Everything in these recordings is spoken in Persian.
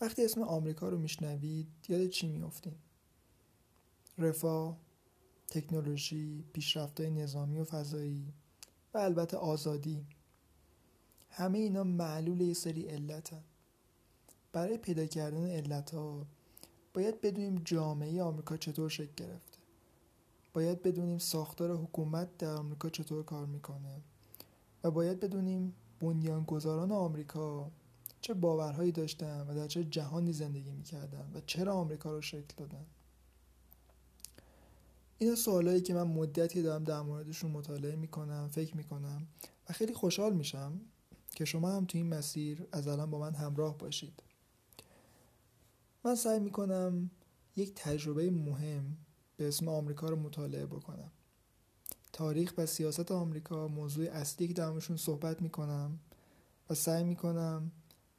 وقتی اسم آمریکا رو میشنوید یاد چی میافتین رفاه تکنولوژی پیشرفت‌های نظامی و فضایی و البته آزادی. همه اینا معلول یه سری علتن. برای پیدا کردن علت ها باید بدونیم جامعه آمریکا چطور شکل گرفته. باید بدونیم ساختار حکومت در آمریکا چطور کار می‌کنه. و باید بدونیم بنیانگذاران آمریکا چه باورهایی داشتن و در چه جهانی زندگی می‌کردن و چرا آمریکا رو شکل دادن؟ اینا سوالایی که من مدتی دارم در موردشون مطالعه می‌کنم فکر می‌کنم و خیلی خوشحال میشم که شما هم تو این مسیر از الان با من همراه باشید. من سعی می‌کنم یک تجربه مهم به اسم آمریکا رو مطالعه بکنم. تاریخ و سیاست آمریکا موضوع اصلی که درمشون صحبت می‌کنم و سعی می‌کنم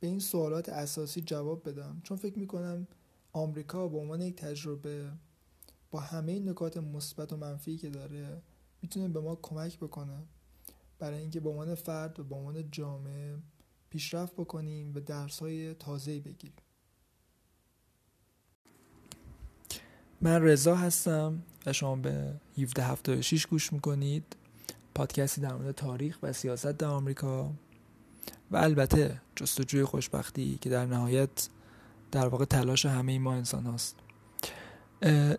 به این سوالات اساسی جواب بدم. چون فکر می‌کنم آمریکا به عنوان یک تجربه با همه این نکات مثبت و منفی که داره می‌تونه به ما کمک بکنه. برای اینکه به عنوان فرد و به عنوان جامعه پیشرفت بکنیم و درس های تازه بگیریم. من رضا هستم و شما به 1776 گوش می‌کنید. پادکستی در مورد تاریخ و سیاست در آمریکا. و البته جستجوی خوشبختی که در نهایت در واقع تلاش همه ما انسان هست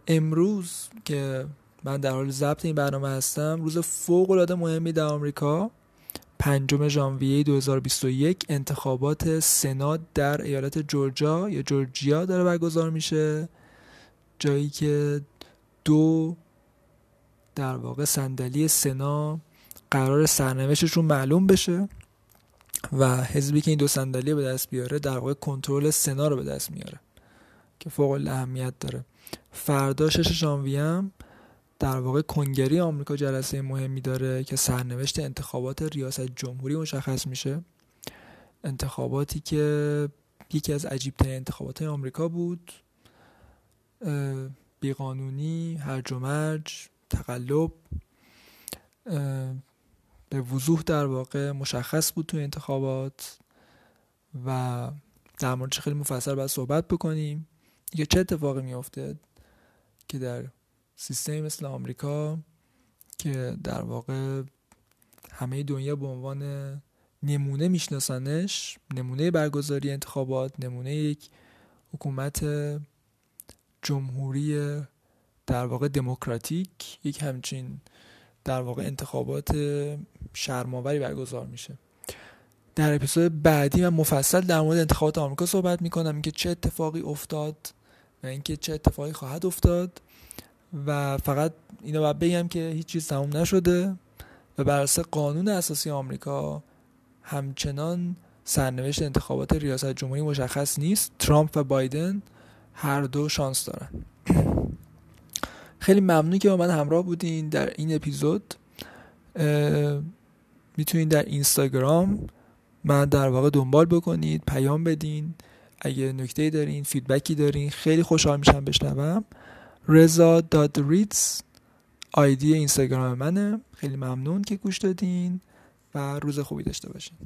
امروز که من در حال ضبط این برنامه هستم روز فوق العاده مهمی در آمریکا پنجم ژانویه 2021 انتخابات سنا در ایالت جورجیا یا جورجیا داره برگزار میشه جایی که دو در واقع صندلی سنا قرار سرنوشتشون معلوم بشه. و حزبی که این دو صندلی به دست بیاره در واقع کنترل سنا رو به دست میاره که فوق اهمیت داره. فردا 6 ژانویه در واقع کنگری آمریکا جلسه مهمی داره که سرنوشت انتخابات ریاست جمهوری مشخص میشه. انتخاباتی که یکی از عجیب انتخابات آمریکا بود. بیقانونی هرج و مرج تقلب. به وضوح در واقع مشخص بود تو انتخابات و در موردش خیلی مفصل باید صحبت بکنیم. دیگه چه اتفاقی میافته که در سیستمی مثل آمریکا که در واقع همه دنیا به عنوان نمونه میشناسنش نمونه برگزاری انتخابات نمونه یک حکومت جمهوری در واقع دموکراتیک یک همچین در واقع انتخابات شرماوری برگزار میشه. در اپیزود بعدی من مفصل در مورد انتخابات آمریکا صحبت می‌کنم اینکه چه اتفاقی افتاد و اینکه چه اتفاقی خواهد افتاد و فقط اینو باید بگم که هیچ چیز تموم نشده و بر قانون اساسی آمریکا همچنان سرنوشت انتخابات ریاست جمهوری مشخص نیست. ترامپ و بایدن هر دو شانس دارن. خیلی ممنون که با من همراه بودین در این اپیزود. می‌تونید در اینستاگرام من در واقع دنبال بکنید پیام بدین. اگه نکته دارین فیدبکی دارین خیلی خوشحال میشم بشنوم. رضا داد ریتس آیدی اینستاگرام منه. خیلی ممنون که گوش دادین و روز خوبی داشته باشین.